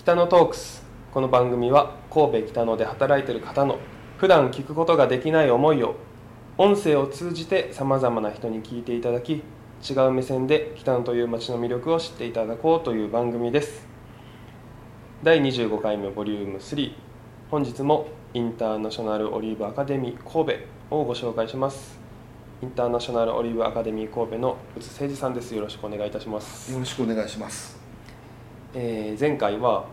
北野トークス。この番組は神戸北野で働いている方の普段聞くことができない思いを音声を通じてさまざまな人に聞いていただき違う目線で北野という街の魅力を知っていただこうという番組です。第25回目ボリューム3本日もインターナショナルオリーブアカデミー神戸をご紹介します。インターナショナルオリーブアカデミー神戸の宇津誠二さんです。よろしくお願いいたします。よろしくお願いします。えー前回は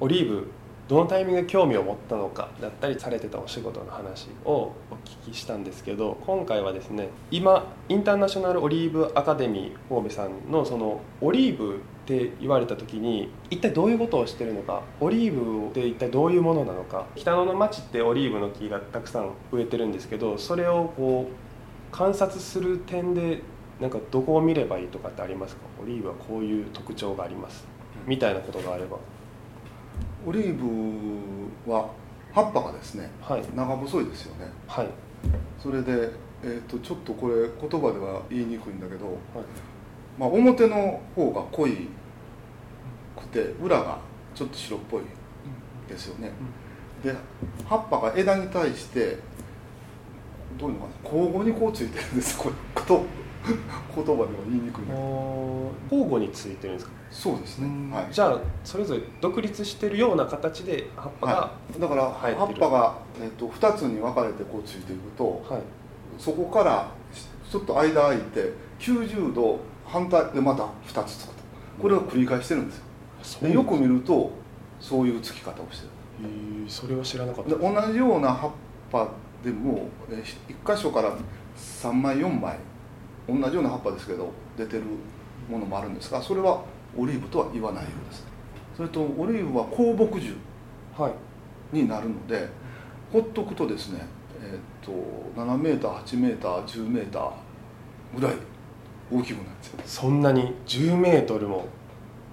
オリーブどのタイミングで興味を持ったのかだったりされてたお仕事の話をお聞きしたんですけど今回はですね今インターナショナルオリーブアカデミー神戸さんのそのオリーブって言われた時に一体どういうことをしてるのかオリーブって一体どういうものなのか北野の町ってオリーブの木がたくさん植えてるんですけどそれをこう観察する点でなんかどこを見ればいいとかってありますか？オリーブはこういう特徴があります。みたいなことがあれば。オリーブは葉っぱがですね、はい。長細いですよね。はい。それで、えー、とちょっとこれ言葉では言いにくいんだけど、はい。まあ、表の方が濃いくて裏がちょっと白っぽいですよね。で葉っぱが枝に対してどういうのかな交互にこうついてるんですこれこと言葉では言いにくい交互についてるんですか、そうですね、はい、じゃあそれぞれ独立してるような形で葉っぱがはい、だから葉っぱが、えっと2つに分かれてこうついていくとはい、そこからちょっと間空いて90度反対でまた2つつくと。これを繰り返してるんですよ。そうでよく見るとそういうつき方をしてへーそれは知らなかった。同じような葉っぱでも1箇所から3枚4枚同じような葉っぱですけど出てるものもあるんですがそれはオリーブとは言わないようです。それとオリーブは高木樹はい。になるのでほっとくとですね、えー、と7メーター8メーター10メーターぐらい大きくなっちゃそんなに10メートルも、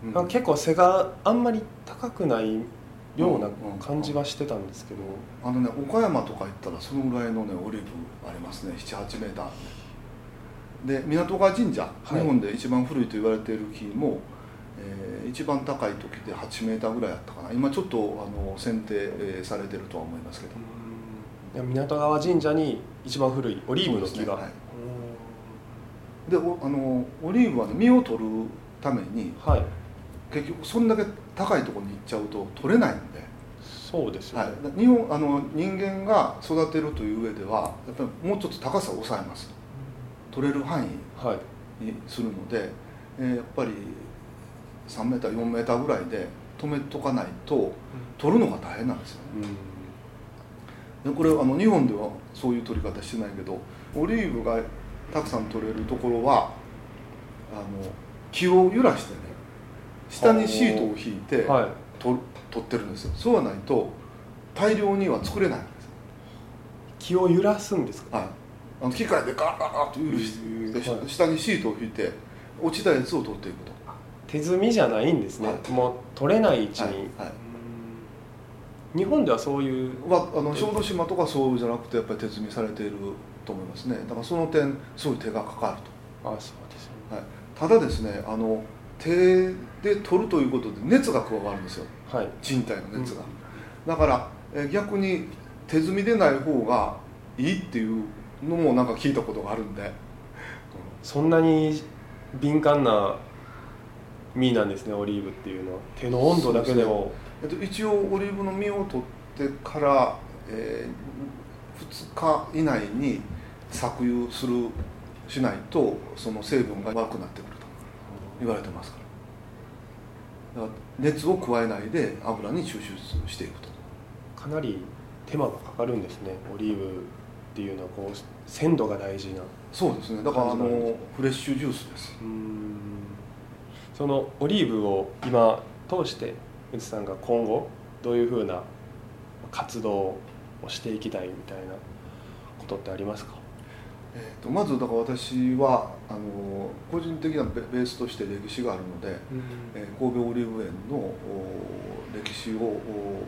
う、なんか結構背があんまり高くないようなうん感じはしてたんですけど、あのね岡山とか行ったらそのぐらいのねオリーブありますね。78メーターで港川神社、はい。日本で一番古いと言われている木も、えー一番高い時で8メーターぐらいあったかな。今ちょっとあの剪定えーされてるとは思いますけど。港川神社に一番古いオリーブの木が、ですね。はい。でおあのオリーブは、ね、実を取るためにうんはい。結局そんだけ高いところに行っちゃうと取れないんで、そうですよはね、い、日本あの人間が育てるという上ではやっぱりもうちょっと高さを抑えます取れる範囲はい。にするので、えーやっぱり3メーター4メーターぐらいで止めとかないと取るのが大変なんですよね。うん。でこれあの日本ではそういう取り方してないけどオリーブがたくさん取れるところはあの木を揺らしてね下にシートを引いてはい。と取ってるんですよ。そうはないと大量には作れないんですよ。気を揺らすんですか？はいあの機械でガーガーガーと揺らしてへーではい。下にシートを引いて落ちたやつを取っていくと。手摘みじゃないんですね、はい。もう取れない位置に、はい。はい。うん。日本ではそういうはあの小豆島とかそうじゃなくてやっぱり手摘みされていると思いますね。だからその点すごい手がかかると。あそうですよね。はい、ただですねあの手で取るということで熱が加わるんですよ。はい。人体の熱が、だからえ逆に手摘みでない方がいいっていうのもなんか聞いたことがあるんで、そんなに敏感な実なんですねオリーブっていうのは。手の温度だけでも。えっと、一応オリーブの実を取ってから、え2日以内に搾油するしないとその成分が悪くなってくると。言われてますから。だから熱を加えないで油に抽出していくと。かなり手間がかかるんですねオリーブっていうのはこう鮮度が大事なそうですね。だからあのフレッシュジュースです。うん。そのオリーブを今通して内さんが今後どういうふうな活動をしていきたいみたいなことってありますか？えーとまずだから私はあの個人的なベベースとして歴史があるので、えー神戸オリーブ園のお歴史をお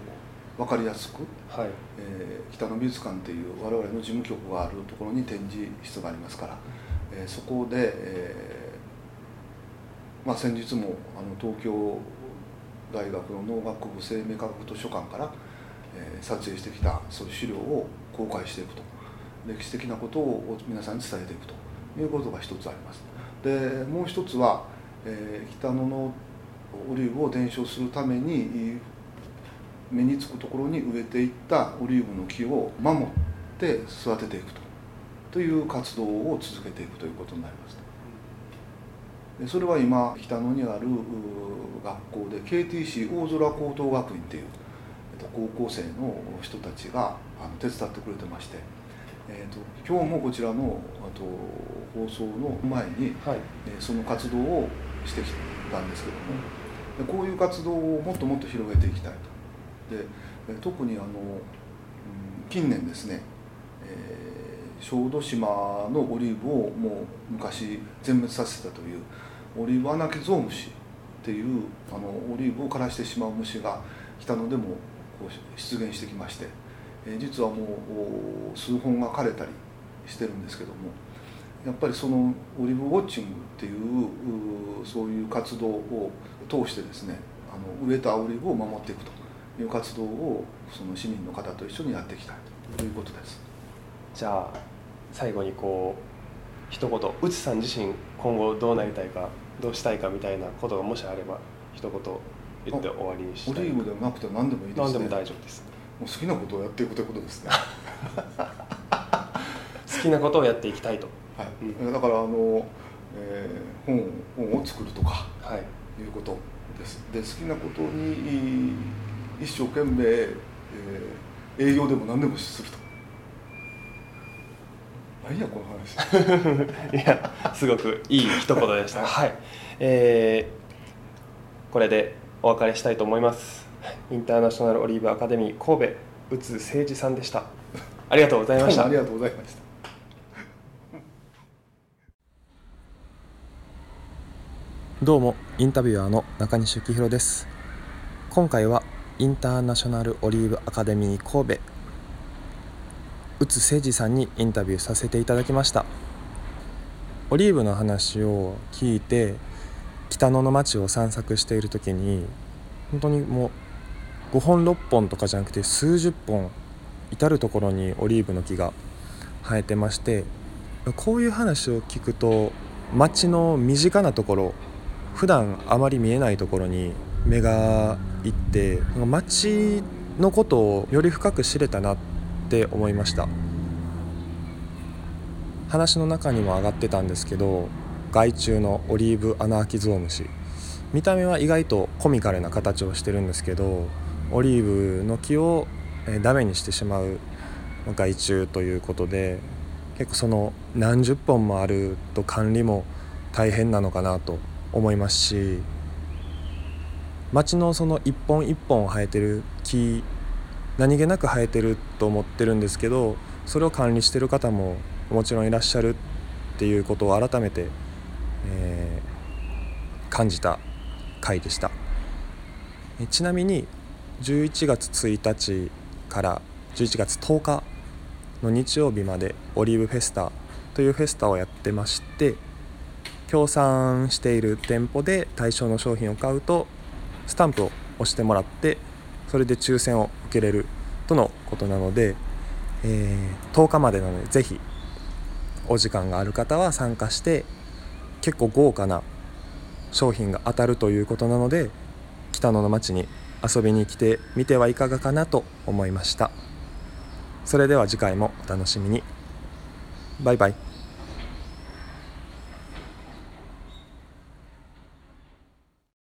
分かりやすく、はい。えー北野美術館っていう我々の事務局があるところに展示室がありますから、えーそこで、えーまあ、先日もあの東京大学の農学部生命科学図書館から、えー、撮影してきたそういう資料を公開していくと。歴史的なことを皆さんに伝えていくということが一つあります。でもう一つは、えー、北野のオリーブを伝承するために目につくところに植えていったオリーブの木を守って育てていくと。という活動を続けていくということになりますでそれは今北野にある学校で KTC 大空高等学院っていう高校生の人たちが手伝ってくれてまして、えーと、今日もこちらのあと放送の前に、はい、その活動をしてきたんですけども、こういう活動をもっともっと広げていきたいと。で特にあの近年ですね、えー、小豆島のオリーブをもう昔全滅させたというオリーブアナキゾウムシっていうあのオリーブを枯らしてしまう虫が北野でもこう出現してきまして、えー、実はもう数本が枯れたりしてるんですけどもやっぱりそのオリーブウォッチングっていうそういう活動を通してですねあの植えたオリーブを守っていくと。いう活動をその市民の方と一緒にやっていきたいということです。じゃあ最後にこう一言内さん自身今後どうなりたいかどうしたいかみたいなことがもしあれば一言言って終わりにしたいオリーブでもなくて何でもいいです、ね、何でも大丈夫ですもう好きなことをやっていくということですね好きなことをやっていきたいと、はいうん、だからあの、えー、本本を作るとか、はい、いうことですで好きなことに一生懸命、えー、営業でも何でもすると。何やこの話。いやすごくいい一言でした。はい、えー、これでお別れしたいと思います。インターナショナルオリーブアカデミー神戸宇津誠二さんでした。ありがとうございました。ありがとうございました。どうもインタビュアーの中西幸宏です。今回はインターナショナルオリーブアカデミー神戸。宇津誠二さんにインタビューさせていただきました。オリーブの話を聞いて北野の町を散策している時に本当にもう5本6本とかじゃなくて数十本至る所にオリーブの木が生えてましてこういう話を聞くと町の身近なところ普段あまり見えないところに目がいって町のことをより深く知れたなって思いました。話の中にも上がってたんですけど害虫のオリーブアナアキゾウムシ。見た目は意外とコミカルな形をしてるんですけどオリーブの木をダメにしてしまう害虫ということで結構その何十本もあると管理も大変なのかなと思いますし町のその一本一本生えてる木何気なく生えてると思ってるんですけどそれを管理してる方ももちろんいらっしゃるっていうことを改めて、えー、感じた回でした。ちなみに11月1日から11月10日の日曜日までオリーブフェスタというフェスタをやってまして協賛している店舗で対象の商品を買うとスタンプを押してもらってそれで抽選を受けれるとのことなので、えー、10日までなのでぜひお時間がある方は参加して結構豪華な商品が当たるということなので北野の町に遊びに来てみてはいかがかなと思いました。それでは次回もお楽しみに。バイバイ。